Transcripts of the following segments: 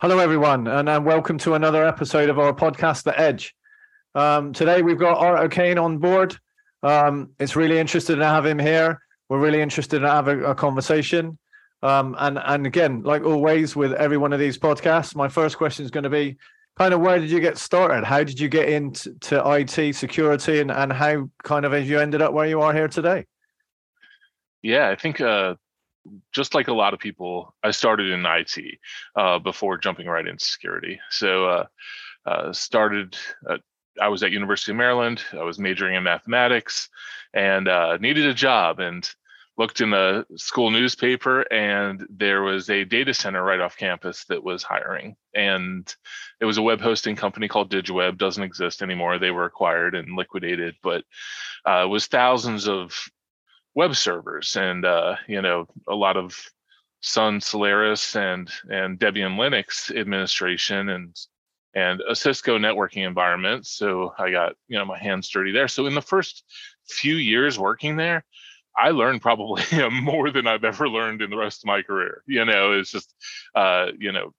Hello, everyone, and uh, welcome to another episode of our podcast, The Edge. Um, today, we've got Art Ocain on board. Um, it's really interested to have him here. We're really interested to have a, a conversation. Um, and and again, like always with every one of these podcasts, my first question is going to be kind of where did you get started? How did you get into to IT security, and and how kind of you ended up where you are here today? Yeah, I think uh, just like a lot of people, I started in IT uh, before jumping right into security. So uh, uh started. Uh, I was at University of Maryland. I was majoring in mathematics, and uh, needed a job and looked in the school newspaper and there was a data center right off campus that was hiring and it was a web hosting company called digiweb doesn't exist anymore they were acquired and liquidated but uh, it was thousands of web servers and uh, you know a lot of sun solaris and and debian linux administration and and a cisco networking environment. So i got you know my hands dirty there. So in the first few years working there I learned probably more than I've ever learned in the rest of my career. You know, it's just, uh, you know,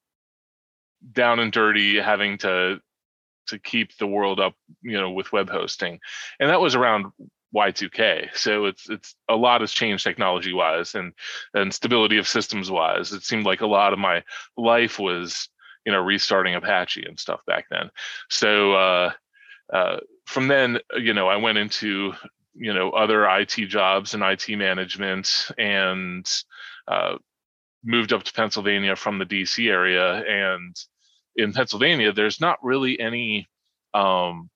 down and dirty, having to to keep the world up, you know, with web hosting, and that was around Y2K. So it's it's a lot has changed technology wise and and stability of systems wise. It seemed like a lot of my life was, you know, restarting Apache and stuff back then. So uh, uh, from then, you know, I went into you know other IT jobs and IT management and uh, moved up to Pennsylvania from the DC area. And in Pennsylvania, there's not really any um,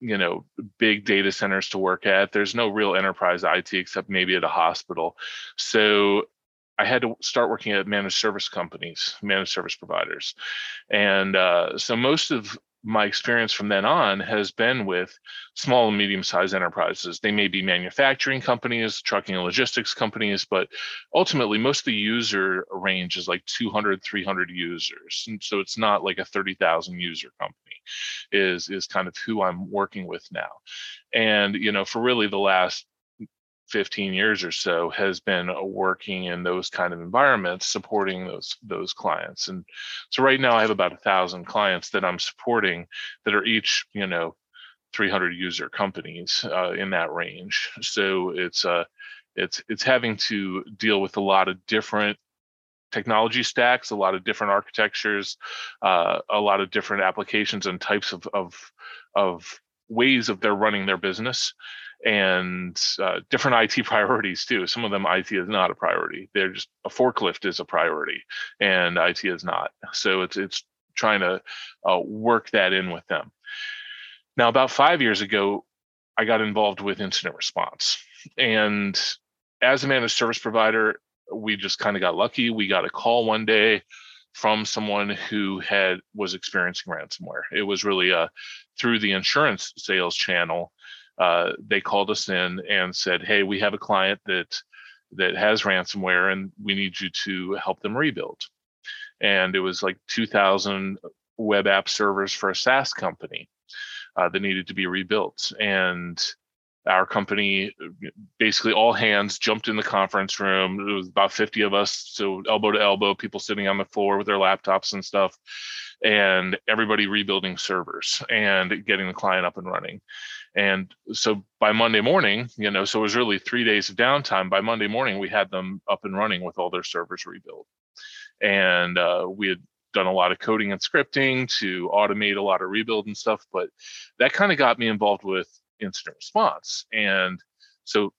you know big data centers to work at. There's no real enterprise IT except maybe at a hospital. So I had to start working at managed service companies, managed service providers. And uh, so most of my experience from then on has been with small and medium sized enterprises. They may be manufacturing companies, trucking and logistics companies, but ultimately, most of the user range is like 200, 300 users. And so it's not like a 30,000 user company is, is kind of who I'm working with now. And, you know, for really the last 15 years or so has been uh, working in those kind of environments supporting those those clients and so right now i have about a thousand clients that i'm supporting that are each you know 300 user companies uh, in that range. So it's uh it's it's having to deal with a lot of different technology stacks a lot of different architectures uh, a lot of different applications and types of of of ways of their running their business and uh, different IT priorities too. Some of them IT is not a priority. They're just a forklift is a priority, and IT is not. So it's it's trying to uh, work that in with them. Now, about five years ago, I got involved with incident response, and as a managed service provider, we just kind of got lucky. We got a call one day from someone who had was experiencing ransomware. It was really uh, through the insurance sales channel uh, they called us in and said, "Hey, we have a client that that has ransomware, and we need you to help them rebuild." And it was like 2,000 web app servers for a SaaS company uh, that needed to be rebuilt, and our company basically all hands jumped in the conference room. It was about 50 of us, so elbow to elbow, people sitting on the floor with their laptops and stuff and everybody rebuilding servers and getting the client up and running. And so by Monday morning, you know, so it was really three days of downtime. By Monday morning, we had them up and running with all their servers rebuilt. And uh, we had done a lot of coding and scripting to automate a lot of rebuild and stuff. But that kind of got me involved with incident response. And so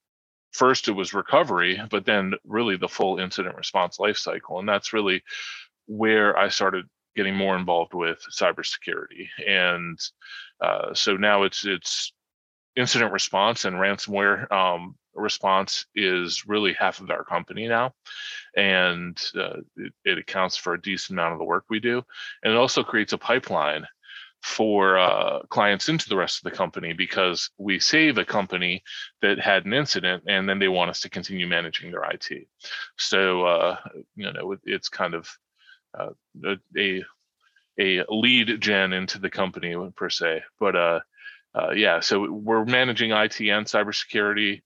first it was recovery, but then really the full incident response lifecycle. And that's really where I started getting more involved with cybersecurity. And uh, so now it's it's incident response and ransomware um, response is really half of our company now, and uh, it, it, accounts for a decent amount of the work we do, and it also creates a pipeline for uh, clients into the rest of the company because we save a company that had an incident and then they want us to continue managing their IT. So uh, you know it, it's kind of uh, a a lead gen into the company per se. But uh, uh, yeah, so we're managing IT and cybersecurity,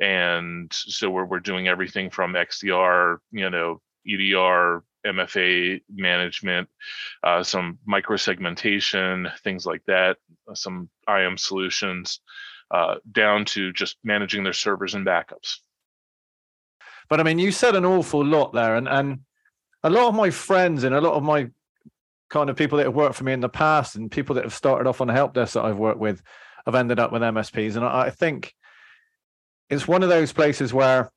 and so we're we're doing everything from XDR, you know, EDR, MFA management, uh, some microsegmentation, things like that, uh, some IAM solutions, uh, down to just managing their servers and backups. But I mean, you said an awful lot there, and and a lot of my friends and a lot of my kind of people that have worked for me in the past and people that have started off on the help desk that I've worked with have ended up with MSPs, and I, I think it's one of those places where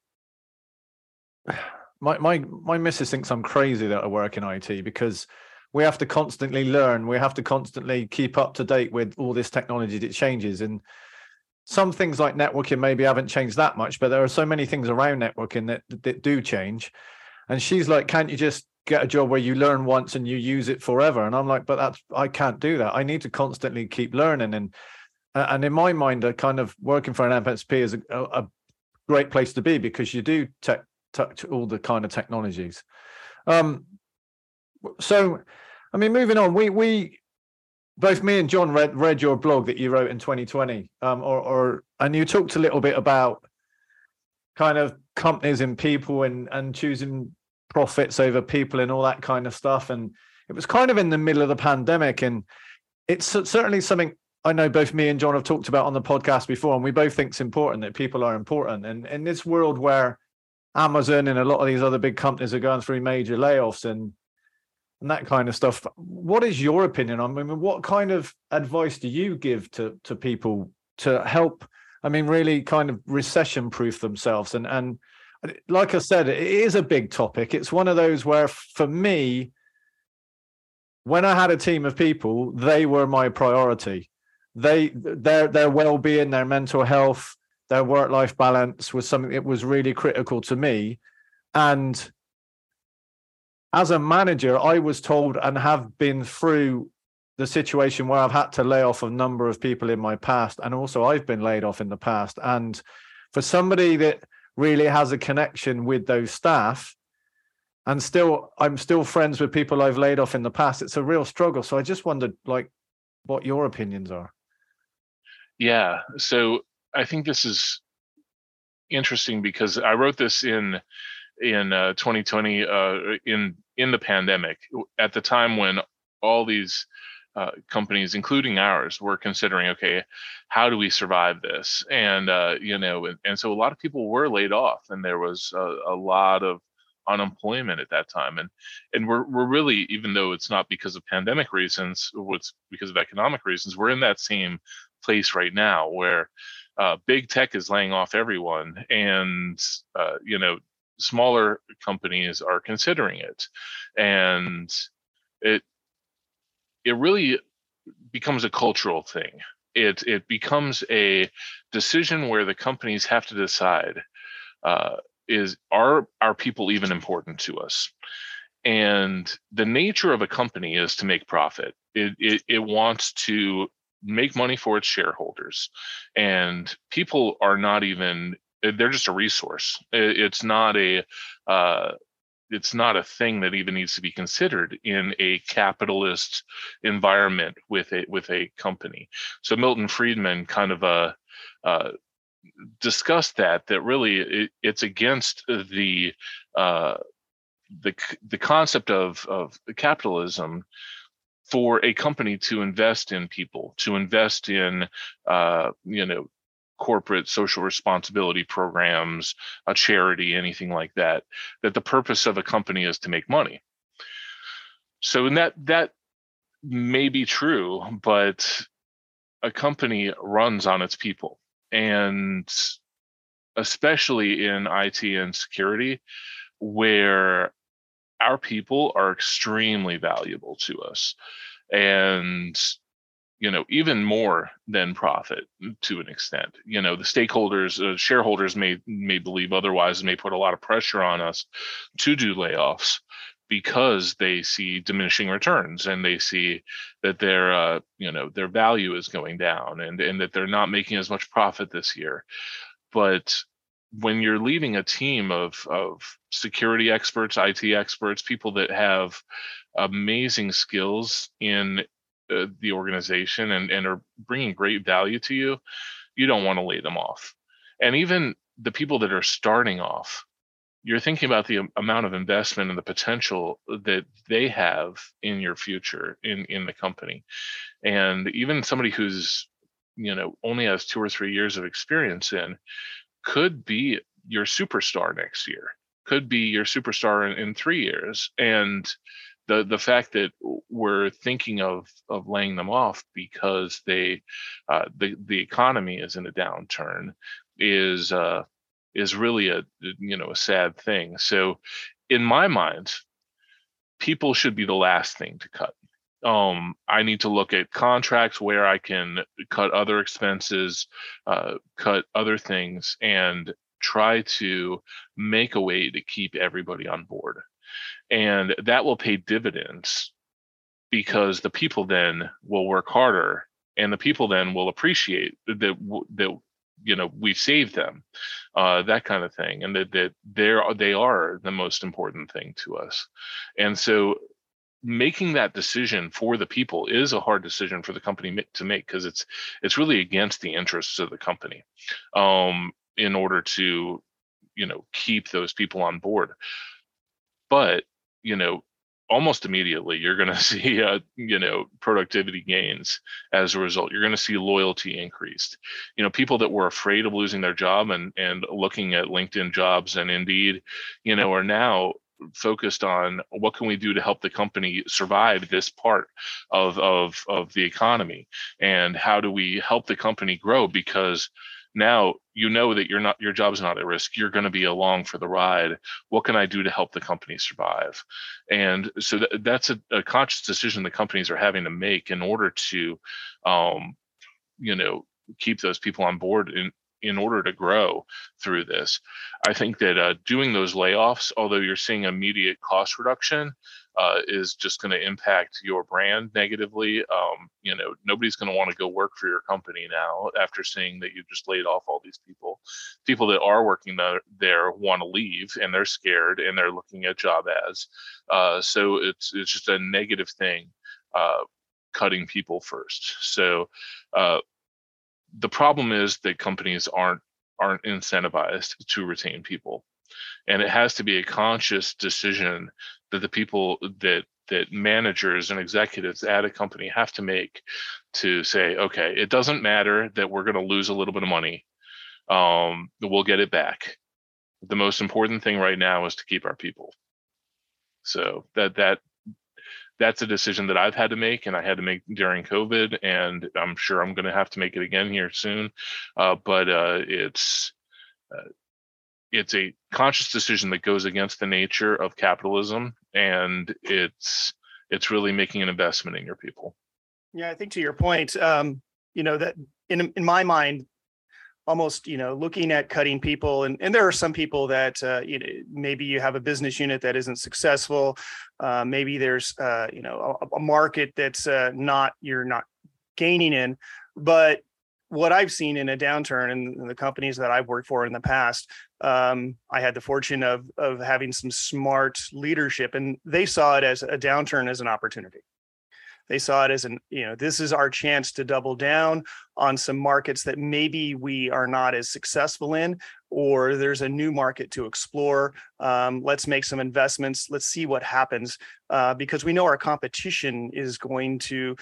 my my my missus thinks I'm crazy that I work in IT because we have to constantly learn. We have to constantly keep up to date with all this technology that changes. And some things like networking maybe haven't changed that much, but there are so many things around networking that that do change. And she's like, "Can't you just get a job where you learn once and you use it forever?" And I'm like, "But that's I can't do that. I need to constantly keep learning." And uh, and in my mind, a kind of working for an MSP is a, a great place to be because you do tech touch all the kind of technologies. Um, so, I mean, moving on, we we both me and John read read your blog that you wrote in 2020, um, or or and you talked a little bit about kind of companies and people and and choosing profits over people and all that kind of stuff. And it was kind of in the middle of the pandemic, and it's certainly something I know both me and John have talked about on the podcast before, and we both think it's important that people are important. And in this world where Amazon and a lot of these other big companies are going through major layoffs and and that kind of stuff. What is your opinion? On i mean, what kind of advice do you give to to people to help? I mean, really kind of recession proof themselves. And and like I said, it is a big topic. It's one of those where, for me, when I had a team of people, they were my priority. They their their well being, their mental health, their work life balance was something that was really critical to me. And as a manager, I was told and have been through the situation where I've had to lay off a number of people in my past. And also, I've been laid off in the past. And for somebody that really has a connection with those staff, and still, I'm still friends with people I've laid off in the past, it's a real struggle. So I just wondered, like, what your opinions are. Yeah. So I think this is interesting because I wrote this in in uh, 2020 uh, in in the pandemic at the time when all these uh, companies, including ours, were considering, okay, how do we survive this? And uh, you know, and, and, so a lot of people were laid off, and there was a, a lot of unemployment at that time. And and we're we're really, even though it's not because of pandemic reasons, it's because of economic reasons, we're in that same place right now where uh, big tech is laying off everyone, and uh, you know smaller companies are considering it, and it it really becomes a cultural thing. It it becomes a decision where the companies have to decide uh, is are our people even important to us? And the nature of a company is to make profit. It, it, it wants to make money for its shareholders. And people are not even eh, they're just a resource. It's not a uh, it's not a thing that even needs to be considered in a capitalist environment with a with a company. So milton friedman kind of uh, uh, discussed that that really it, it's against the uh, the the concept of of capitalism for a company to invest in people, to invest in, uh, you know, corporate social responsibility programs, a charity, anything like that, that the purpose of a company is to make money. So in that that may be true, but a company runs on its people. And especially in IT and security, where our people are extremely valuable to us and you know even more than profit to an extent. You know the stakeholders uh, shareholders may may believe otherwise and may put a lot of pressure on us to do layoffs because they see diminishing returns and they see that their uh, you know their value is going down and and that they're not making as much profit this year. But when you're leading a team of of security experts, IT experts, people that have amazing skills in uh, the organization and and are bringing great value to you, you don't want to lay them off. And even the people that are starting off, you're thinking about the amount of investment and the potential that they have in your future in in the company and even somebody who's you know only has two or three years of experience in could be your superstar next year could be your superstar in, in three years and the the fact that we're thinking of of laying them off because they uh, the the economy is in a downturn is uh, is really a you know a sad thing. So in my mind, people should be the last thing to cut. Um, I need to look at contracts where I can cut other expenses, uh, cut other things, and try to make a way to keep everybody on board. And that will pay dividends because the people then will work harder and the people then will appreciate that that you know we saved them uh, that kind of thing and that that they're they are the most important thing to us. And so making that decision for the people is a hard decision for the company to make because it's it's really against the interests of the company um, in order to you know keep those people on board. But you know almost immediately you're going to see uh, you know productivity gains as a result. You're going to see loyalty increased. You know people that were afraid of losing their job and and looking at linkedin jobs and indeed you know are now focused on what can we do to help the company survive this part of of of the economy? And how do we help the company grow? Because now you know that you're not your job's not at risk. You're going to be along for the ride. What can i do to help the company survive? And so th- that's a, a, conscious decision the companies are having to make in order to um, you know keep those people on board in in order to grow through this i think that uh, doing those layoffs although you're seeing immediate cost reduction uh, is just going to impact your brand negatively. Um, you know, nobody's going to want to go work for your company now after seeing that you just laid off all these people. People that are working there, there want to leave and they're scared and they're looking at job ads. Uh, so it's it's just a negative thing, uh, cutting people first. So uh, the problem is that companies aren't aren't incentivized to retain people. And it has to be a conscious decision that the people that that managers and executives at a company have to make to say okay it doesn't matter that we're going to lose a little bit of money um, we'll get it back. The most important thing right now is to keep our people. So that that that's a decision that I've had to make and I had to make during COVID, and I'm sure I'm going to have to make it again here soon. Uh, but uh, it's uh, it's a conscious decision that goes against the nature of capitalism and it's it's really making an investment in your people yeah i think to your point um you know that in in my mind almost you know looking at cutting people and, and there are some people that uh, you know maybe you have a business unit that isn't successful uh, maybe there's uh, you know a, a market that's uh, not you're not gaining in but what I've seen in a downturn in, in, the companies that I've worked for in the past, um, I had the fortune of of having some smart leadership, and they saw it as a downturn as an opportunity. They saw it as an, you know, this is our chance to double down on some markets that maybe we are not as successful in, or there's a new market to explore. Um, let's make some investments. Let's see what happens, uh, because we know our competition is going to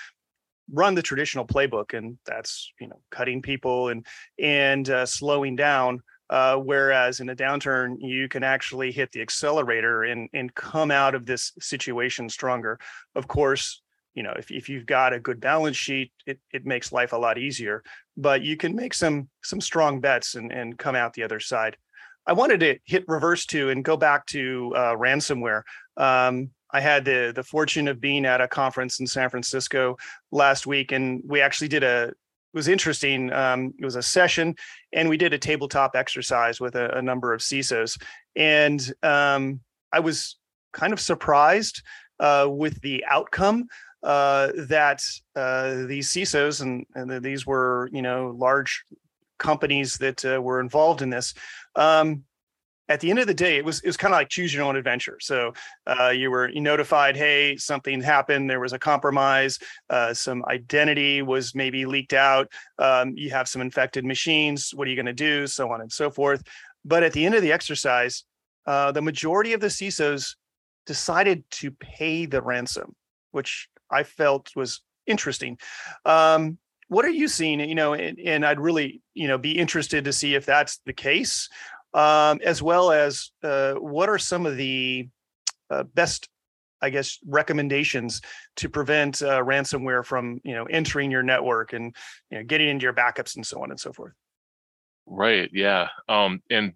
run the traditional playbook and that's you know cutting people and and uh, slowing down uh, whereas in a downturn you can actually hit the accelerator and and come out of this situation stronger of course you know if, if you've got a good balance sheet it, it makes life a lot easier but you can make some some strong bets and and come out the other side i wanted to hit reverse to and go back to uh, ransomware um, I had the the fortune of being at a conference in San Francisco last week, and we actually did a it was interesting. Um, it was a session, and we did a tabletop exercise with a, a number of CISOs, and um, I was kind of surprised uh, with the outcome uh, that uh, these CISOs and, and these were you know large companies that uh, were involved in this. Um, at the end of the day, it was it was kind of like choose your own adventure. So uh, you were notified, hey, something happened. There was a compromise. Uh, some identity was maybe leaked out. Um, you have some infected machines. What are you going to do? So on and so forth. But at the end of the exercise, uh, the majority of the CISOs decided to pay the ransom, which I felt was interesting. Um, what are you seeing? You know, and, and, I'd really, you know, be interested to see if that's the case, um, as well as uh, what are some of the uh, best, I guess, recommendations to prevent uh, ransomware from, you know, entering your network and you know, getting into your backups and so on and so forth. Right. Yeah. Um, and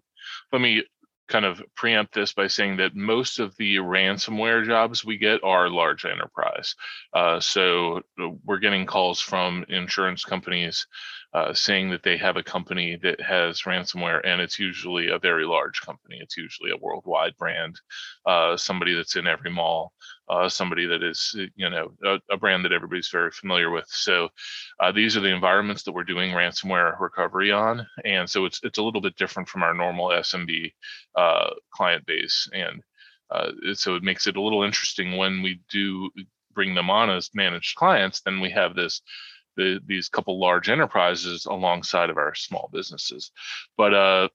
let me kind of preempt this by saying that most of the ransomware jobs we get are large enterprise. Uh, so uh, we're getting calls from insurance companies uh, saying that they have a company that has ransomware, and it's usually a very large company. It's usually a worldwide brand, uh, somebody that's in every mall uh, somebody that is, uh, you know, a, a, brand that everybody's very familiar with. So uh, these are the environments that we're doing ransomware recovery on, and so it's it's a little bit different from our normal SMB client base, and so it makes it a little interesting when we do bring them on as managed clients. Then we have this. The, these couple large enterprises alongside of our small businesses, but uh,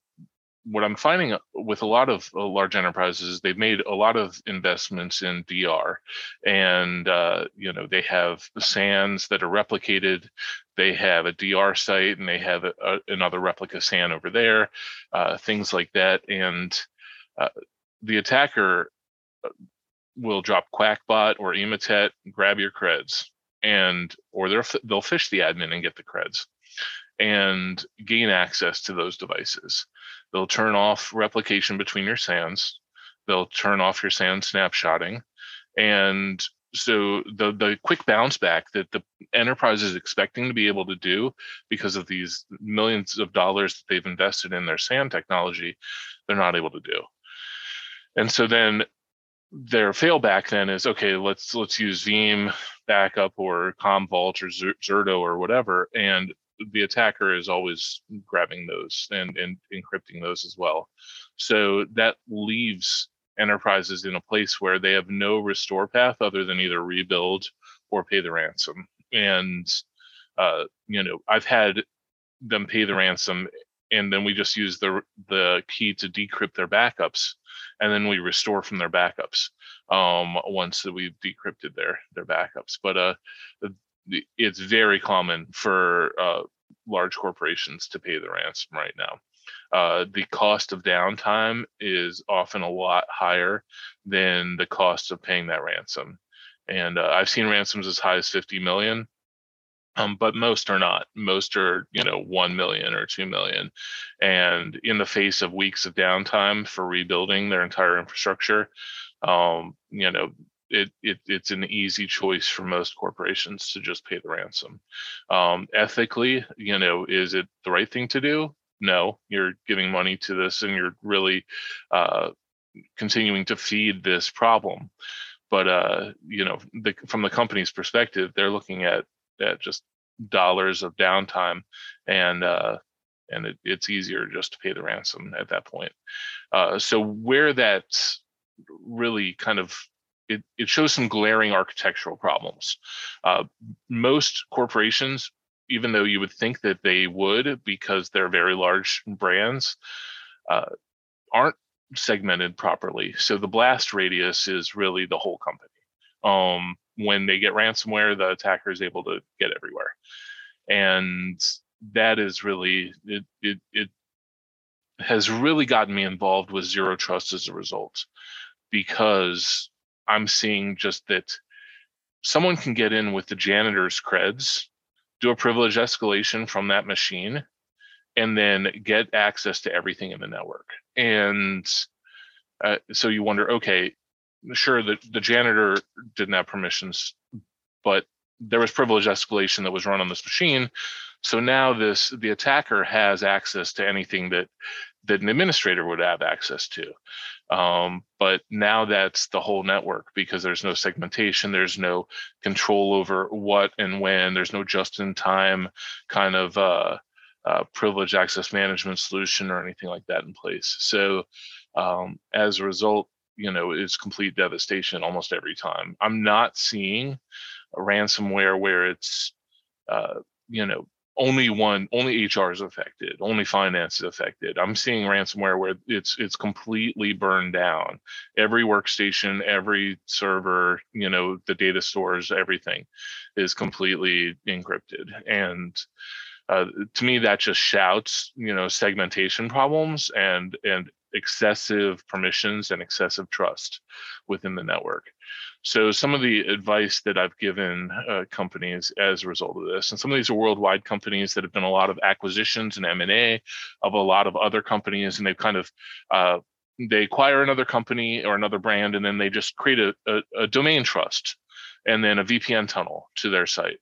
what I'm finding uh, with a lot of uh, large enterprises, they've made a lot of investments in DR, and uh, you know they have SANs that are replicated. They have a DR site, and they have a, a, another replica SAN over there, uh, things like that. And uh, the attacker uh, will drop Qakbot or Emotet, grab your creds, and or they'll they'll phish the admin and get the creds and gain access to those devices. They'll turn off replication between your SANs. They'll turn off your SAN snapshotting. And so the the quick bounce back that the enterprise is expecting to be able to do because of these millions of dollars that they've invested in their SAN technology, they're not able to do. And so then their failback then is okay, let's let's use Veeam backup or Commvault or Zerto or whatever, and the attacker is always grabbing those and, and encrypting those as well. So that leaves enterprises in a place where they have no restore path other than either rebuild or pay the ransom. And uh, you know, I've had them pay the ransom and then we just use the the key to decrypt their backups and then we restore from their backups um, once that we've decrypted their their backups but uh it's very common for uh, large corporations to pay the ransom right now. Uh, the cost of downtime is often a lot higher than the cost of paying that ransom. And uh, I've seen ransoms as high as 50 million, um, but most are not. Most are, you know, 1 million or 2 million. And in the face of weeks of downtime for rebuilding their entire infrastructure, um, you know, it, it it's an easy choice for most corporations to just pay the ransom. Um, ethically, you know, is it the right thing to do? No, you're giving money to this, and you're really uh, continuing to feed this problem. But uh, you know, the, from the company's perspective, they're looking at at just dollars of downtime, and uh, and it, it's easier just to pay the ransom at that point. Uh, so where that really kind of it, it shows some glaring architectural problems. Uh, most corporations, even though you would think that they would because they're very large brands, uh, aren't segmented properly. So the blast radius is really the whole company. Um, when they get ransomware, the attacker is able to get everywhere. And that is really, it, it, it has really gotten me involved with zero trust as a result because I'm seeing just that someone can get in with the janitor's creds, do a privilege escalation from that machine, and then get access to everything in the network. And uh, so you wonder, okay, sure, the, the janitor didn't have permissions, but there was privilege escalation that was run on this machine. So now this the attacker has access to anything that that an administrator would have access to. Um, but now that's the whole network because there's no segmentation, there's no control over what and when, there's no just in time kind of uh, uh, privilege access management solution or anything like that in place. So um, as a result, you know, it's complete devastation almost every time. I'm not seeing ransomware where it's, uh, you know, only one only hr is affected only finance is affected. I'm seeing ransomware where it's it's completely burned down. Every workstation every server you know the data stores everything is completely encrypted. And uh, to me that just shouts you know segmentation problems and and excessive permissions and excessive trust within the network so some of the advice that I've given uh, companies as a result of this, and some of these are worldwide companies that have done a lot of acquisitions and M&A of a lot of other companies, and they've kind of uh, they acquire another company or another brand, and then they just create a, a, a domain trust and then a VPN tunnel to their site.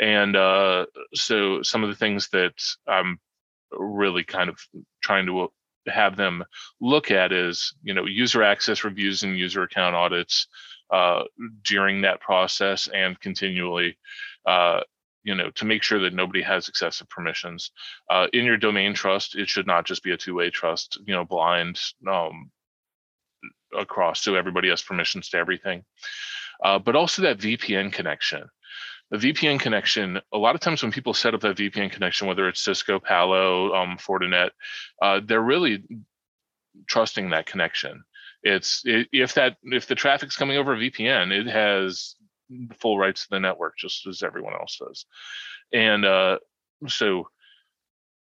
And uh, so some of the things that I'm really kind of trying to have them look at is you know user access reviews and user account audits uh, during that process and continually, uh, you know, to make sure that nobody has excessive permissions. Uh, in your domain trust, it should not just be a two-way trust, you know, blind um, across, so everybody has permissions to everything. Uh, but also that VPN connection. The VPN connection, a lot of times when people set up that VPN connection, whether it's Cisco, Palo, um, Fortinet, uh, they're really trusting that connection. It's if that if the traffic's coming over VPN, it has full rights to the network just as everyone else does. And uh, so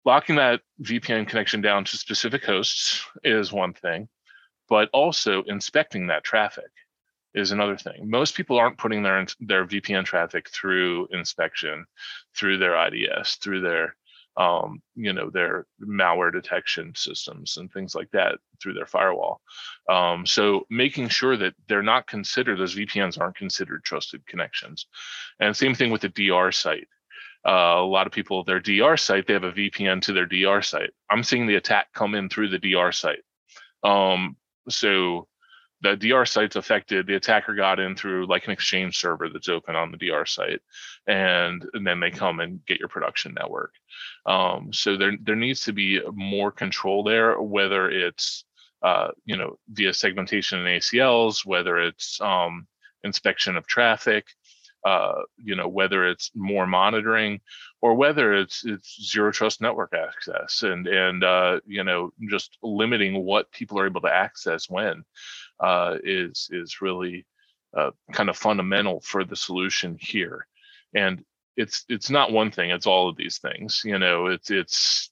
locking that VPN connection down to specific hosts is one thing, but also inspecting that traffic is another thing. Most people aren't putting their their VPN traffic through inspection, through their IDS, through their um, you know, their malware detection systems and things like that through their firewall. Um, so making sure that they're not considered, those VPNs aren't considered trusted connections. And same thing with the DR site. Uh, a lot of people, their DR site, they have a VPN to their DR site. I'm seeing the attack come in through the DR site. Um, so the DR site's affected. The attacker got in through like an exchange server that's open on the DR site, and, and then they come and get your production network. Um, so there there needs to be more control there, whether it's uh, you know via segmentation and ACLs, whether it's um, inspection of traffic, uh, you know whether it's more monitoring or whether it's it's zero trust network access and and uh, you know just limiting what people are able to access when uh, is is really uh, kind of fundamental for the solution here. And it's it's not one thing; it's all of these things. You know, it's it's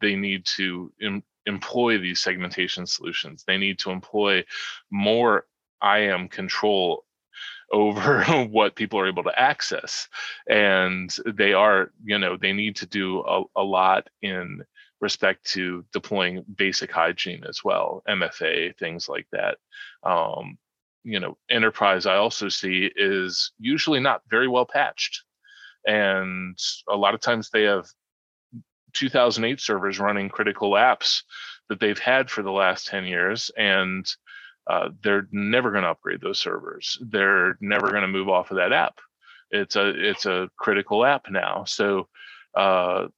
they need to em- employ these segmentation solutions. They need to employ more IAM control over what people are able to access and they are you know they need to do a, a lot in respect to deploying basic hygiene as well, MFA, things like that. Um, you know, enterprise I also see is usually not very well patched. And a lot of times they have 2008 servers running critical apps that they've had for the last 10 years. And uh, they're never going to upgrade those servers. They're never going to move off of that app. It's a it's a critical app now. So uh,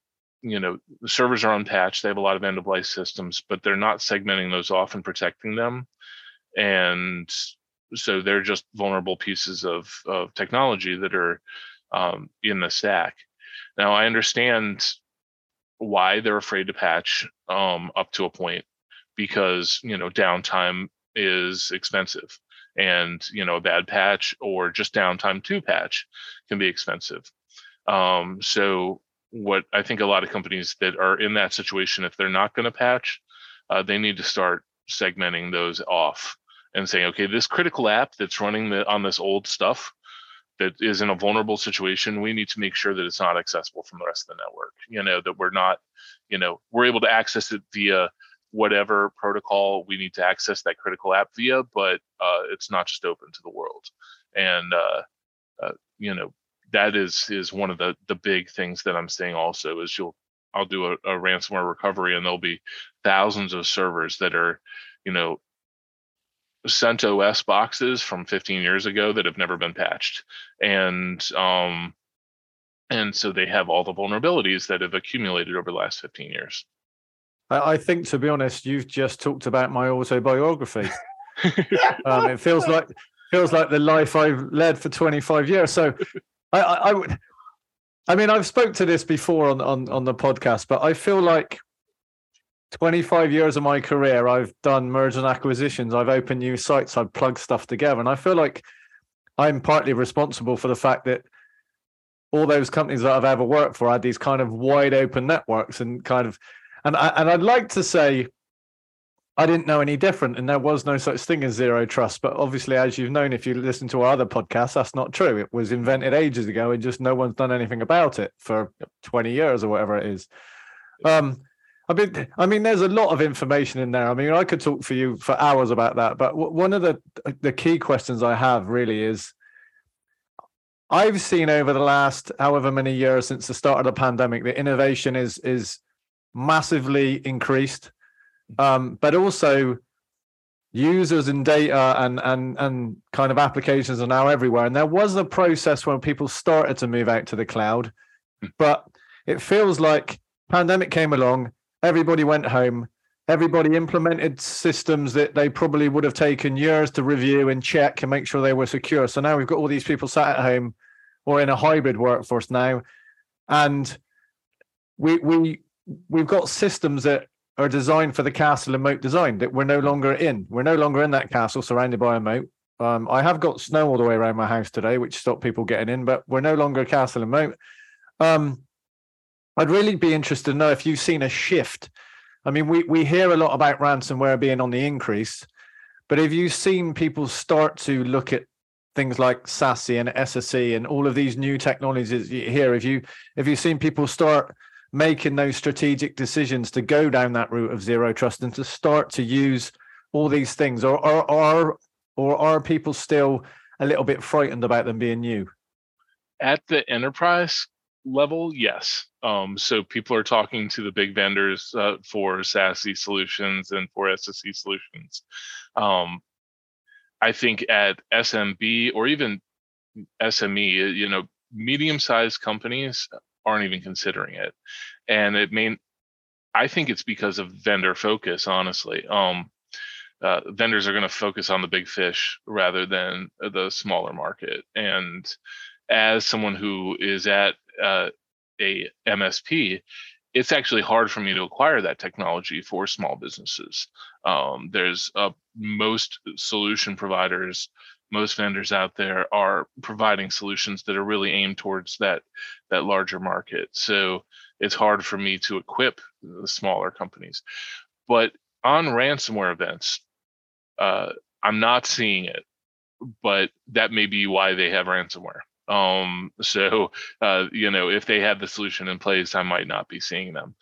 you know the servers are unpatched they have a lot of end of life systems but they're not segmenting those off and protecting them. And so they're just vulnerable pieces of, of technology that are um, in the stack. Now i understand why they're afraid to patch um, up to a point because you know downtime is expensive and you know a bad patch or just downtime to patch can be expensive. Um, so what I think a lot of companies that are in that situation, if they're not going to patch, uh, they need to start segmenting those off and saying, okay, this critical app that's running the, on this old stuff that is in a vulnerable situation, we need to make sure that it's not accessible from the rest of the network. You know, that we're not, you know, we're able to access it via whatever protocol we need to access that critical app via, but uh, it's not just open to the world. And, uh, uh you know, that is is one of the the big things that I'm seeing also is you'll I'll do a, a ransomware recovery and there'll be thousands of servers that are, you know, CentOS boxes from 15 years ago that have never been patched. And um and so they have all the vulnerabilities that have accumulated over the last 15 years. I, I think to be honest, you've just talked about my autobiography. um, it feels like feels like the life I've led for 25 years. So I, I, would I mean, I've spoke to this before on, on, on the podcast, but I feel like 25 years of my career, I've done mergers and acquisitions. I've opened new sites. I've plugged stuff together. And I feel like I'm partly responsible for the fact that all those companies that I've ever worked for had these kind of wide open networks and kind of, and I, and I'd like to say I didn't know any different, and there was no such thing as zero trust. But obviously, as you've known, if you listen to our other podcasts, that's not true. It was invented ages ago, and just no one's done anything about it for 20 years or whatever it is. Um, I mean, I mean, there's a lot of information in there. I mean, I could talk for you for hours about that. But one of the the key questions I have really is, I've seen over the last however many years since the start of the pandemic, that innovation is is massively increased um, but also users and data and and and kind of applications are now everywhere. And there was a process when people started to move out to the cloud, hmm. but it feels like pandemic came along, everybody went home, everybody implemented systems that they probably would have taken years to review and check and make sure they were secure. So now we've got all these people sat at home or in a hybrid workforce now, and we we we've got systems that are designed for the castle and moat design that we're no longer in. We're no longer in that castle surrounded by a moat. Um, I have got snow all the way around my house today, which stopped people getting in, but we're no longer castle and moat. Um, I'd really be interested to know if you've seen a shift. I mean, we we hear a lot about ransomware being on the increase, but have you seen people start to look at things like SASE and SSE and all of these new technologies here? Have you have you seen people start making those strategic decisions to go down that route of zero trust and to start to use all these things? Or are are or are people still a little bit frightened about them being new? At the enterprise level yes. Um, so people are talking to the big vendors uh, for SASE solutions and for SSE solutions. Um, i think at smb or even sme you know medium-sized companies aren't even considering it. And it may i think it's because of vendor focus honestly. Um uh, vendors are going to focus on the big fish rather than the smaller market. And as someone who is at uh, a msp it's actually hard for me to acquire that technology for small businesses. Um, there's uh, most solution providers most vendors out there are providing solutions that are really aimed towards that that larger market. So it's hard for me to equip the smaller companies. But on ransomware events uh, i'm not seeing it but that may be why they have ransomware. Um, so uh, you know if they had the solution in place i might not be seeing them.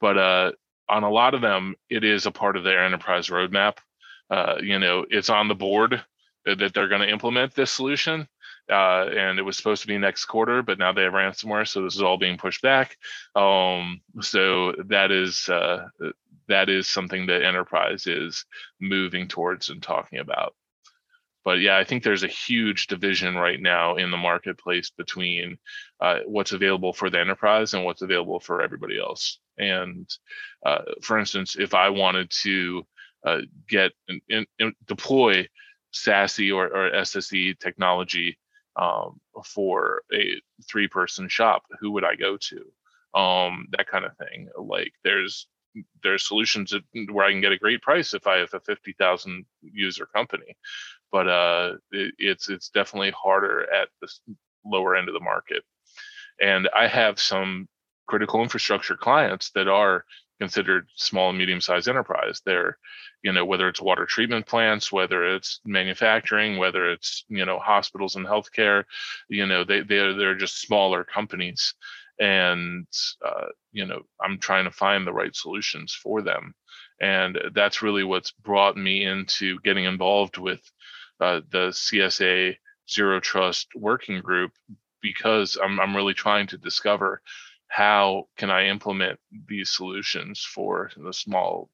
But uh, on a lot of them it is a part of their enterprise roadmap. Uh, you know it's on the board that they're going to implement this solution. Uh, and it was supposed to be next quarter, but now they have ransomware, so this is all being pushed back. Um, so that is uh, that is something that enterprise is moving towards and talking about. But yeah, I think there's a huge division right now in the marketplace between uh, what's available for the enterprise and what's available for everybody else. And uh, for instance, if I wanted to uh, get and, deploy SASE or, or SSE technology um, for a three person shop, who would I go to? Um, that kind of thing. Like there's there's solutions where I can get a great price if I have a 50,000 user company, but uh, it, it's it's definitely harder at the lower end of the market. And I have some critical infrastructure clients that are considered small and medium sized enterprise. They're you know whether it's water treatment plants whether it's manufacturing whether it's you know hospitals and healthcare you know they they're they're just smaller companies and uh, you know i'm trying to find the right solutions for them and that's really what's brought me into getting involved with uh, the csa zero trust working group because I'm, I'm really trying to discover how can i implement these solutions for the small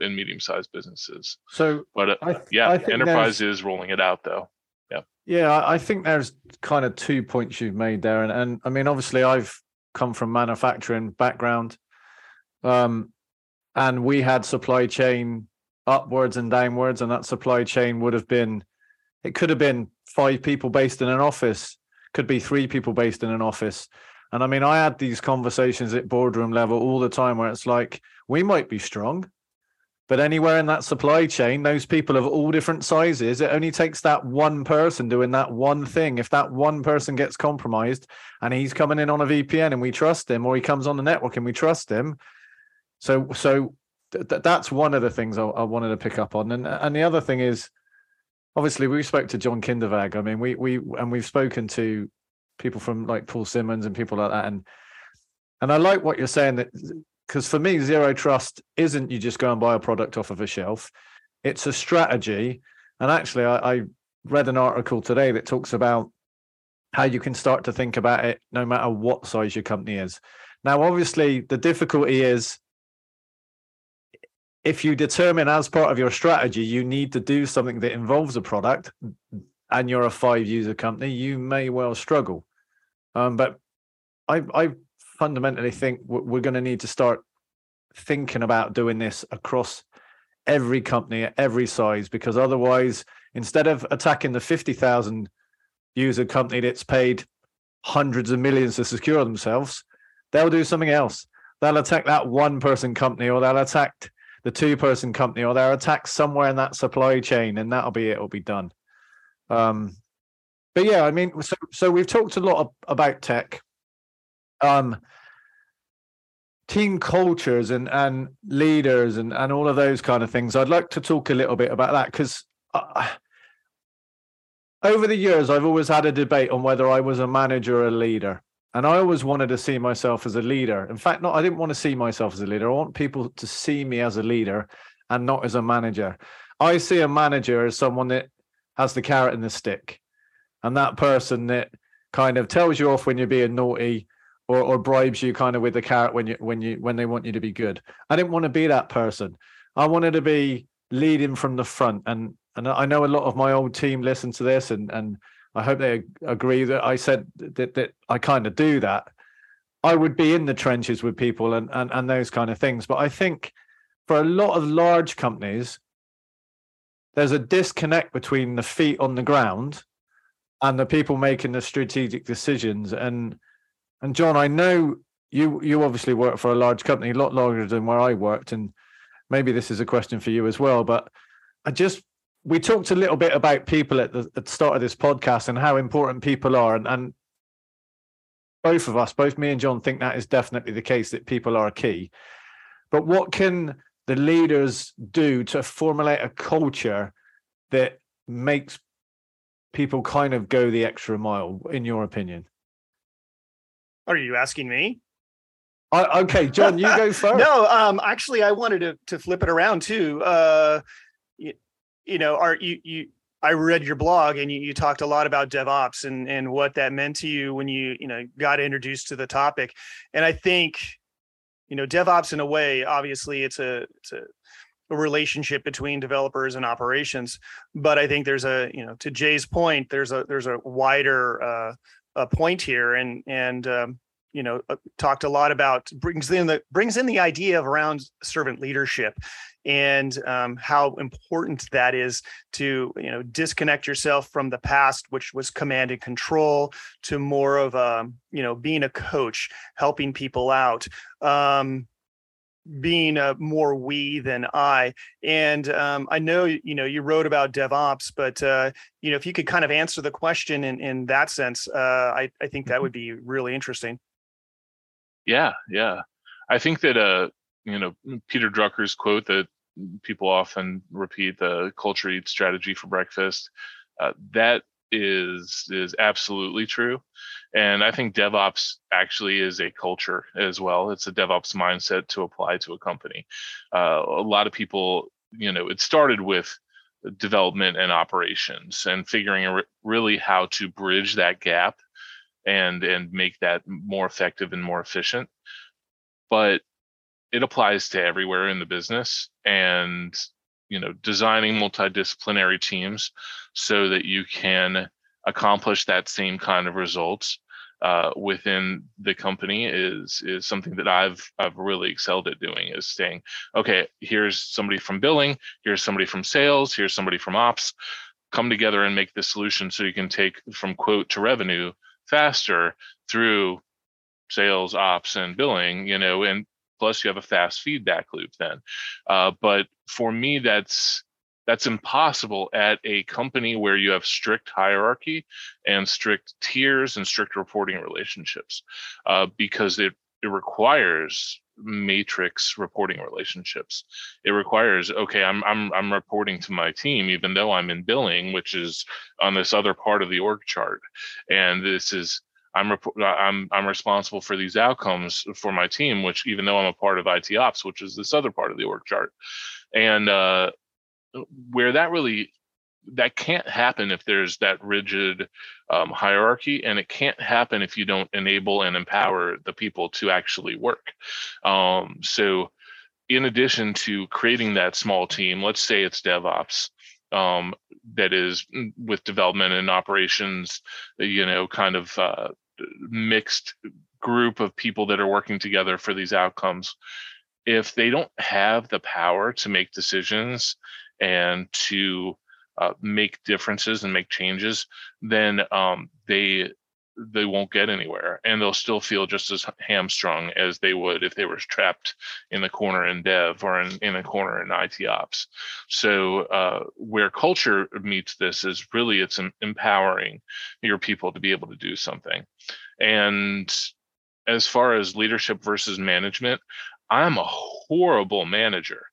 and medium sized businesses. So, but uh, th- yeah, enterprise is rolling it out though. Yeah. Yeah, I think there's kind of two points you've made there, and and I mean, obviously, I've come from manufacturing background, um, and we had supply chain upwards and downwards, and that supply chain would have been, it could have been five people based in an office, could be three people based in an office. And I mean, I had these conversations at boardroom level all the time where it's like, we might be strong, but anywhere in that supply chain, those people of all different sizes, it only takes that one person doing that one thing. If that one person gets compromised and he's coming in on a VPN and we trust him, or he comes on the network and we trust him. So, so th- that's one of the things I, I wanted to pick up on. And, and the other thing is, obviously we spoke to John Kindervag. I mean, we we and we've spoken to people from like Paul Simmonds and people like that. And and I like what you're saying that because for me, zero trust isn't you just go and buy a product off of a shelf. It's a strategy. And actually, I, I read an article today that talks about how you can start to think about it no matter what size your company is. Now, obviously, the difficulty is if you determine as part of your strategy you need to do something that involves a product and you're a five user company you may well struggle. Um, but I, I fundamentally think we're going to need to start thinking about doing this across every company at every size because otherwise instead of attacking the 50,000 user company that's paid hundreds of millions to secure themselves they'll do something else. They'll attack that one person company or they'll attack the two person company or they'll attack somewhere in that supply chain and that'll be it it'll be done um but yeah i mean so so we've talked a lot about tech um team cultures and and leaders and and all of those kind of things i'd like to talk a little bit about that because over the years i've always had a debate on whether i was a manager or a leader and I always wanted to see myself as a leader. In fact, not I didn't want to see myself as a leader. I want people to see me as a leader and not as a manager. I see a manager as someone that has the carrot and the stick. And that person that kind of tells you off when you're being naughty or, or bribes you kind of with the carrot when you when you when they want you to be good. I didn't want to be that person. I wanted to be leading from the front. And and I know a lot of my old team listen to this and and I hope they agree that I said that that I kind of do that. I would be in the trenches with people and and and those kind of things. But I think for a lot of large companies, there's a disconnect between the feet on the ground and the people making the strategic decisions. And and John, I know you you obviously work for a large company a lot longer than where I worked, and maybe this is a question for you as well. But I just we talked a little bit about people at the, at the start of this podcast and how important people are, and, and both of us, both me and John, think that is definitely the case that people are key. But what can the leaders do to formulate a culture that makes people kind of go the extra mile, in your opinion? Are you asking me? I, okay, John, you go first. no, um, actually, I wanted to to flip it around too. Uh, you know, are you you I read your blog and you, you talked a lot about DevOps and and what that meant to you when you you know got introduced to the topic. And I think, you know, DevOps in a way, obviously it's a it's a, a relationship between developers and operations. But I think there's a, you know, to Jaye's point, there's a there's a wider uh a point here and and um you know uh, talked a lot about brings in the brings in the idea of around servant leadership and um, how important that is to you know disconnect yourself from the past which was command and control to more of a you know being a coach helping people out um, being a more we than I. And um, I know you know you wrote about DevOps, but uh, you know if you could kind of answer the question in in that sense, uh, I I think that mm-hmm. would be really interesting. Yeah, yeah. I think that uh, you know, Peter Drucker's quote that people often repeat the culture eats strategy for breakfast. Uh, that is is absolutely true, and I think DevOps actually is a culture as well. It's a DevOps mindset to apply to a company. Uh, a lot of people, you know, it started with development and operations and figuring really how to bridge that gap and and make that more effective and more efficient. But it applies to everywhere in the business and you know designing multidisciplinary teams so that you can accomplish that same kind of results uh, within the company is is something that I've I've really excelled at doing is saying, okay, here's somebody from billing, here's somebody from sales, here's somebody from ops, come together and make the solution so you can take from quote to revenue faster through sales, ops, and billing. You know, and plus you have a fast feedback loop then. Uh, but for me, that's that's impossible at a company where you have strict hierarchy and strict tiers and strict reporting relationships, uh, because it it requires matrix reporting relationships. It requires okay, I'm I'm I'm reporting to my team even though I'm in billing, which is on this other part of the org chart, and this is I'm I'm I'm responsible for these outcomes for my team, which even though I'm a part of IT ops, which is this other part of the org chart, and uh, where that really that can't happen if there's that rigid um, hierarchy and it can't happen if you don't enable and empower the people to actually work. Um, so in addition to creating that small team let's say it's devops um, that is mm, with development and operations you know kind of uh, mixed group of people that are working together for these outcomes if they don't have the power to make decisions and to uh, make differences and make changes, then um, they they won't get anywhere, and they'll still feel just as hamstrung as they would if they were trapped in the corner in dev or in, in a corner in IT ops. So uh, where culture meets this is really it's empowering your people to be able to do something, and as far as leadership versus management, I'm a horrible manager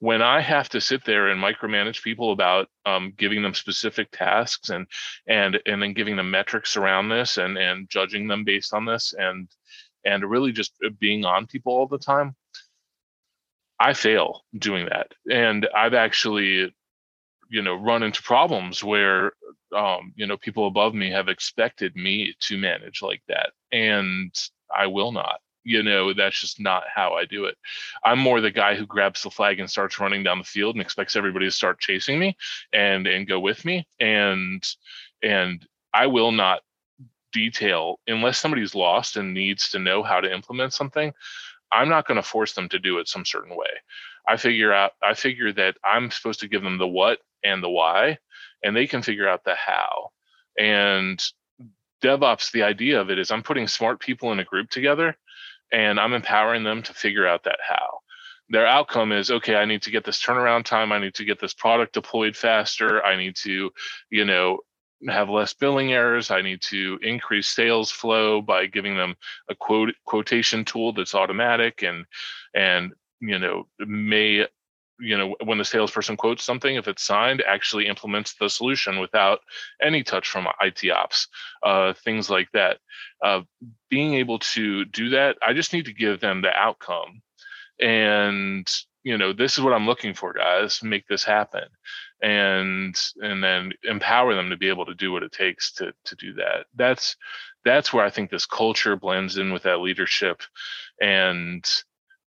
when I have to sit there and micromanage people about um, giving them specific tasks and and and then giving them metrics around this and and judging them based on this and and really just uh, being on people all the time, I fail doing that. And I've actually, you know, run into problems where um, you know people above me have expected me to manage like that, and I will not you know that's just not how i do it. I'm more the guy who grabs the flag and starts running down the field and expects everybody to start chasing me and and go with me and and i will not detail unless somebody's lost and needs to know how to implement something i'm not going to force them to do it some certain way. I figure out i figure that i'm supposed to give them the what and the why and they can figure out the how. And DevOps, the idea of it is I'm putting smart people in a group together and I'm empowering them to figure out that how. Their outcome is okay, I need to get this turnaround time, I need to get this product deployed faster, I need to, you know, have less billing errors, I need to increase sales flow by giving them a quote quotation tool that's automatic and and you know may you know when the salesperson quotes something if it's signed actually implements the solution without any touch from it ops uh, things like that. Uh, being able to do that i just need to give them the outcome. And you know this is what i'm looking for guys make this happen. And and then empower them to be able to do what it takes to to do that. That's that's where i think this culture blends in with that leadership. And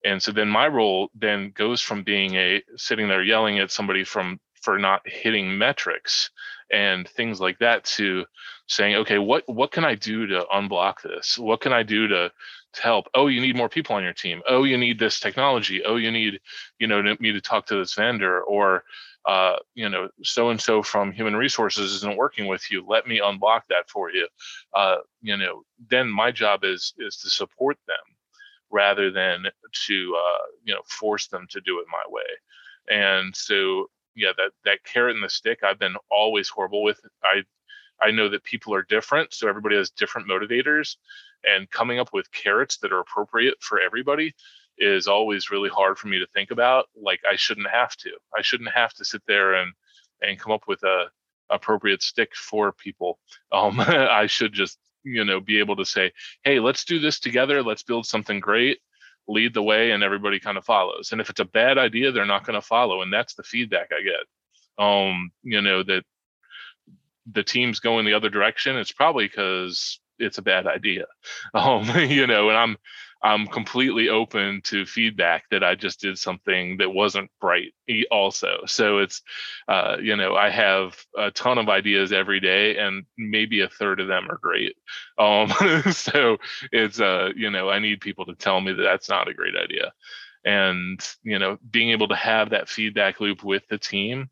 and so then my role then goes from being a sitting there yelling at somebody from for not hitting metrics and things like that to saying okay what what can i do to unblock this? What can i do to to help? Oh you need more people on your team. Oh you need this technology. Oh you need you know me to talk to this vendor or uh, you know so and so from human resources isn't working with you. Let me unblock that for you. Uh, you know then my job is is to support them rather than to uh, you know force them to do it my way. And so yeah, that that carrot and the stick I've been always horrible with. I I know that people are different, so everybody has different motivators, and coming up with carrots that are appropriate for everybody is always really hard for me to think about. Like I shouldn't have to. I shouldn't have to sit there and and come up with a appropriate stick for people. Um, I should just you know be able to say hey let's do this together. Let's build something great. Lead the way and everybody kind of follows. And if it's a bad idea they're not going to follow and that's the feedback i get. Um you know that the team's going the other direction it's probably because it's a bad idea. Um you know and i'm I'm completely open to feedback that I just did something that wasn't right also. So it's, uh, you know, I have a ton of ideas every day and maybe a third of them are great. Um, so it's, uh, you know, I need people to tell me that that's not a great idea. And, you know, being able to have that feedback loop with the team,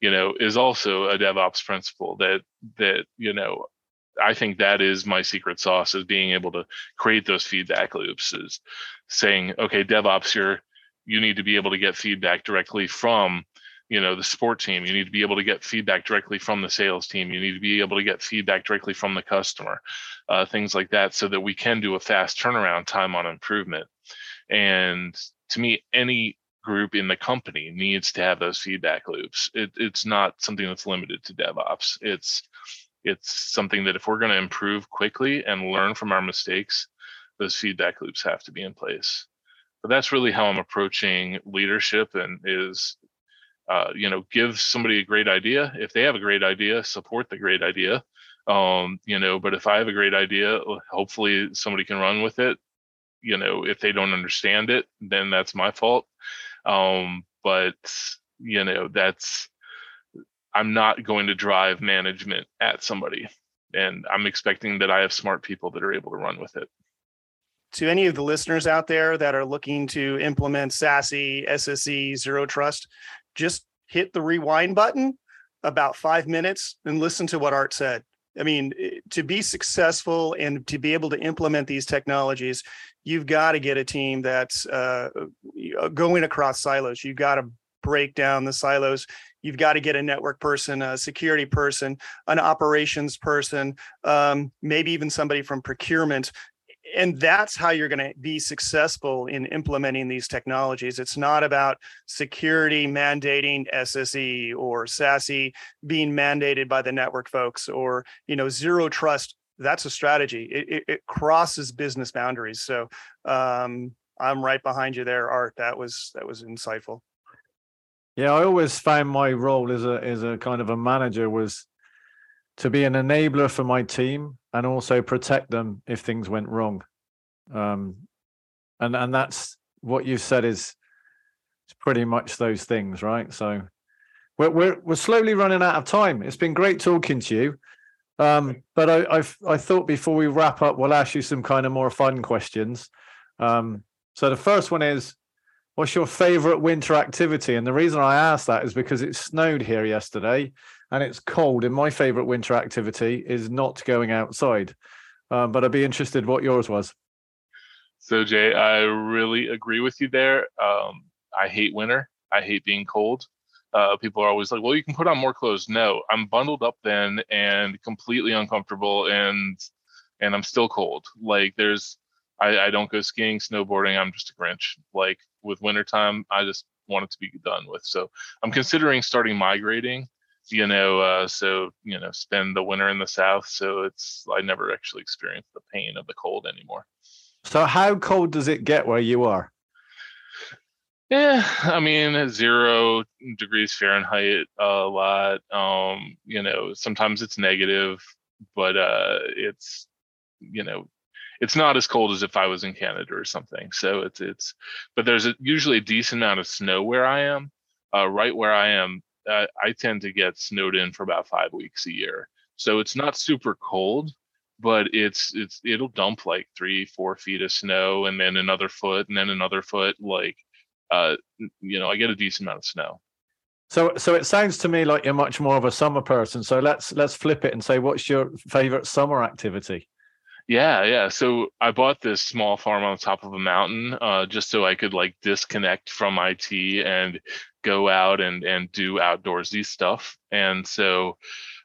you know, is also a DevOps principle that, that, you know, I think that is my secret sauce is being able to create those feedback loops is saying, okay, DevOps, you're you need to be able to get feedback directly from you know the support team. You need to be able to get feedback directly from the sales team. You need to be able to get feedback directly from the customer uh, things like that so that we can do a fast turnaround time on improvement. And to me any group in the company needs to have those feedback loops. It, it's not something that's limited to devops. It's it's something that if we're going to improve quickly and learn from our mistakes those feedback loops have to be in place. But that's really how i'm approaching leadership and is uh, you know give somebody a great idea. If they have a great idea support the great idea. Um, you know but if i have a great idea hopefully somebody can run with it. You know if they don't understand it then that's my fault. Um, but you know that's i'm not going to drive management at somebody and i'm expecting that i have smart people that are able to run with it to any of the listeners out there that are looking to implement SASE, SSE, Zero Trust, just hit the rewind button about five minutes and listen to what Art said. I mean, eh, to be successful and to be able to implement these technologies, you've got to get a team that's uh, uh going across silos. You've got to break down the silos. You've got to get a network person, a security person, an operations person, um, maybe even somebody from procurement and that's how you're going to be successful in implementing these technologies. It's not about security mandating SSE or SASE being mandated by the network folks or you know zero trust. That's a strategy. It, it, it crosses business boundaries. So um, I'm right behind you there, Art. That was that was insightful. Yeah, I always found my role as a as a kind of a manager was to be an enabler for my team and also protect them if things went wrong. Um, and and that's what you said is it's pretty much those things, right? So we're we're we're slowly running out of time. It's been great talking to you. Um, but I I've, I thought before we wrap up, we'll ask you some kind of more fun questions. Um, so the first one is, what's your favorite winter activity? And the reason I asked that is because it snowed here yesterday, and it's cold. And my favorite winter activity is not going outside. Um, but I'd be interested what yours was. So Jaye, I really agree with you there. Um, I hate winter. I hate being cold. Uh, people are always like, "Well, you can put on more clothes." No, I'm bundled up then and completely uncomfortable, and and I'm still cold. Like there's, I, I don't go skiing, snowboarding. I'm just a Grinch. Like with wintertime, I just want it to be done with. So I'm considering starting migrating you know, uh, so you know, spend the winter in the south. So it's I never actually experienced the pain of the cold anymore. So how cold does it get where you are? Yeah, I mean zero degrees Fahrenheit a lot. Um, you know, sometimes it's negative, but uh, it's you know, it's not as cold as if I was in Canada or something. So it's it's, but there's a, usually a decent amount of snow where I am. Uh, right where I am, uh, I tend to get snowed in for about five weeks a year. So it's not super cold, but it's it's it'll dump like three, four feet of snow and then another foot and then another foot. Like uh, you know, I get a decent amount of snow. So so it sounds to me like you're much more of a summer person. So let's let's flip it and say what's your favorite summer activity? Yeah, yeah. So I bought this small farm on top of a mountain uh, just so I could like disconnect from IT and go out and and do outdoorsy stuff. And so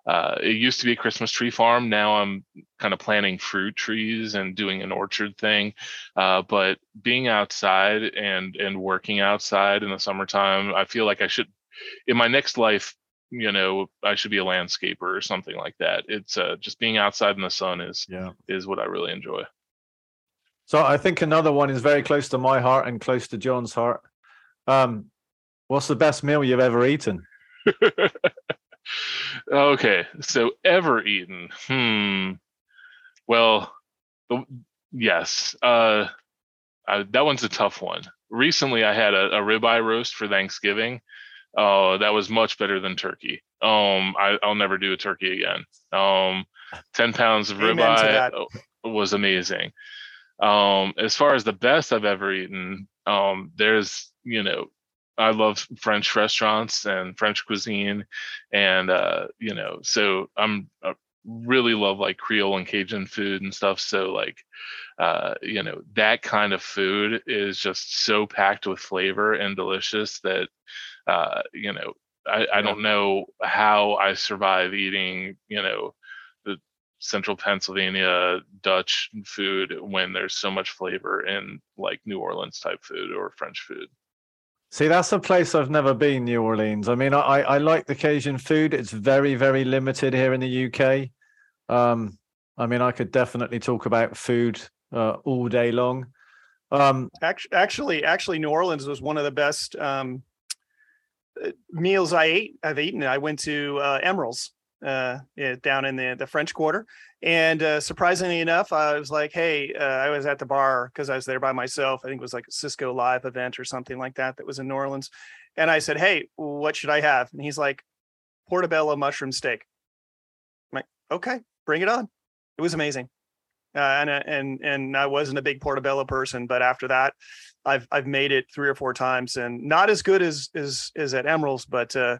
uh, it used to be a Christmas tree farm. Now I'm kind of planting fruit trees and doing an orchard thing. Uh, but being outside and and working outside in the summertime, I feel like I should in my next life you know i should be a landscaper or something like that. It's uh, just being outside in the sun is yeah. is what i really enjoy. So i think another one is very close to my heart and close to john's heart. Um what's the best meal you've ever eaten? Okay so ever eaten hmm. Well yes uh, uh that one's a tough one. Recently i had a, a ribeye roast for thanksgiving Oh, that was much better than turkey. Um, I, will never do a turkey again. Um, ten pounds of ribeye was amazing. Um, as far as the best I've ever eaten, um, there's you know, I love French restaurants and French cuisine, and uh, you know, so I'm uh, really love like Creole and Cajun food and stuff. So like, uh, you know, that kind of food is just so packed with flavor and delicious that, uh, you know, I, I don't know how I survive eating, you know, the central Pennsylvania Dutch food when there's so much flavor in like New Orleans type food or French food. See, that's a place I've never been, New Orleans. I mean, I, I like the Cajun food. It's very, very limited here in the UK. Um, I mean, I could definitely talk about food uh, all day long. Um, actually, actually, New Orleans was one of the best um, meals I ate. I've eaten. I went to uh, Emeril's uh, yeah, down in the the French Quarter, and uh, surprisingly enough, I was like, "Hey," uh, I was at the bar because I was there by myself. I think it was like a Cisco Live event or something like that that was in New Orleans, and I said, "Hey, what should I have?" And he's like, "Portobello mushroom steak." I'm like, "Okay, bring it on." It was amazing, uh, and uh, and and I wasn't a big portobello person, but after that, I've I've made it three or four times, and not as good as as as at Emeril's, but uh,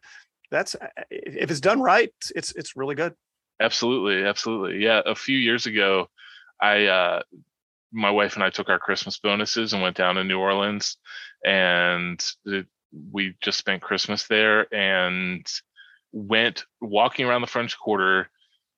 that's uh, if it's done right, it's it's really good. Absolutely, absolutely. Yeah, a few years ago, I uh my wife and I took our Christmas bonuses and went down to New Orleans and it, we just spent Christmas there and went walking around the French Quarter,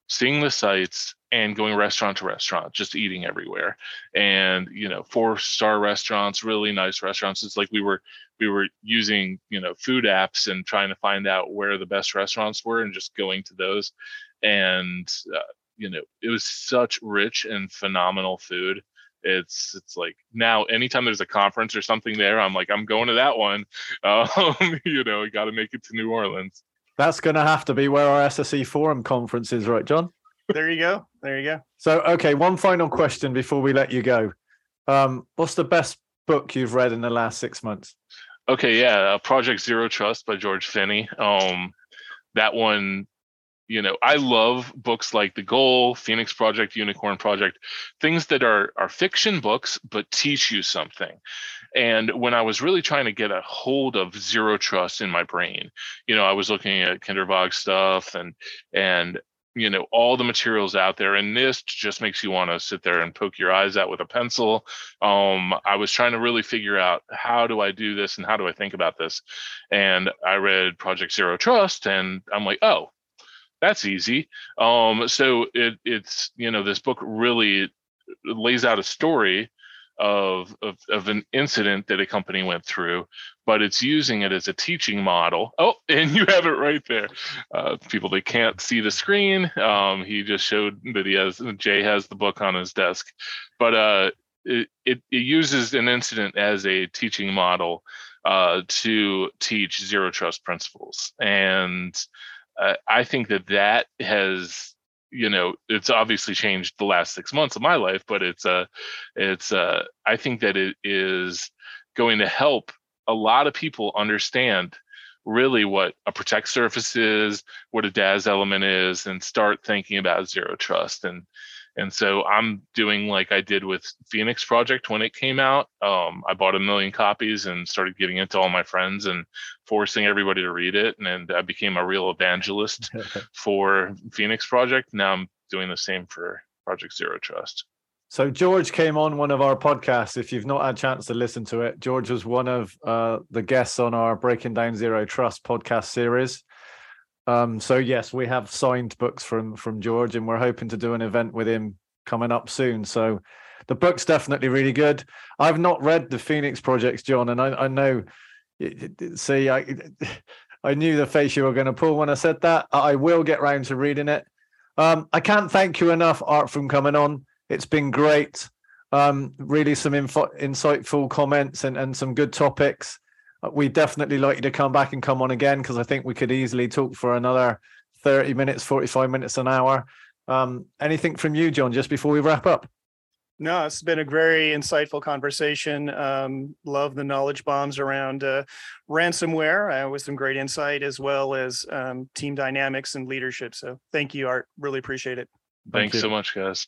seeing the sights and going restaurant to restaurant, just eating everywhere. And, you know, four star restaurants, really nice restaurants. It's like we were we were using, you know, food apps and trying to find out where the best restaurants were and just going to those. And uh, you know, it was such rich and phenomenal food. It's it's like now anytime there's a conference or something there, I'm like, I'm going to that one. Um, you know, got to make it to New Orleans. That's going to have to be where our SSE Forum conference is, right, John? there you go. There you go. So, okay, one final question before we let you go. Um, what's the best book you've read in the last six months? Okay, yeah, uh, Project Zero Trust by George Finney. Um, that one, you know, I love books like The Goal, Phoenix Project, Unicorn Project, things that are are fiction books but teach you something. And when I was really trying to get a hold of zero trust in my brain, you know, I was looking at Kindervag stuff and and you know all the materials out there and NIST just makes you want to sit there and poke your eyes out with a pencil. Um, i was trying to really figure out how do i do this and how do i think about this? And i read project zero trust and i'm like oh that's easy. Um, so it, it's you know this book really lays out a story of, of, of an incident that a company went through, but it's using it as a teaching model. Oh, and you have it right there. Uh, people that can't see the screen, um, he just showed that he has Jaye has the book on his desk, but uh, it, it, it uses an incident as a teaching model uh, to teach zero trust principles, and uh, I think that that has you know it's obviously changed the last six months of my life but it's uh it's uh i think that it is going to help a lot of people understand really what a protect surface is what a DAAS element is and start thinking about zero trust and and so I'm doing like I did with Phoenix Project when it came out. Um, I bought a million copies and started giving it to all my friends and forcing everybody to read it. And I became a real evangelist for Phoenix Project. Now I'm doing the same for Project Zero Trust. So George came on one of our podcasts. If you've not had a chance to listen to it, George was one of uh, the guests on our Breaking Down Zero Trust podcast series. Um, so yes, we have signed books from from George, and we're hoping to do an event with him coming up soon. So the book's definitely really good. I've not read the Phoenix Projects, John, and I, I know. See, I I knew the face you were going to pull when I said that. I will get round to reading it. Um, I can't thank you enough, Art, from coming on. It's been great. Um, really, some info- insightful comments and, and some good topics. Uh, we definitely like you to come back and come on again because I think we could easily talk for another 30 minutes, 45 minutes, an hour. Um, anything from you, John, just before we wrap up? No, it's been a very insightful conversation. Um, love the knowledge bombs around uh, ransomware uh, with some great insight as well as um, team dynamics and leadership. So thank you, Art. Really appreciate it. Thanks Thank so much, guys.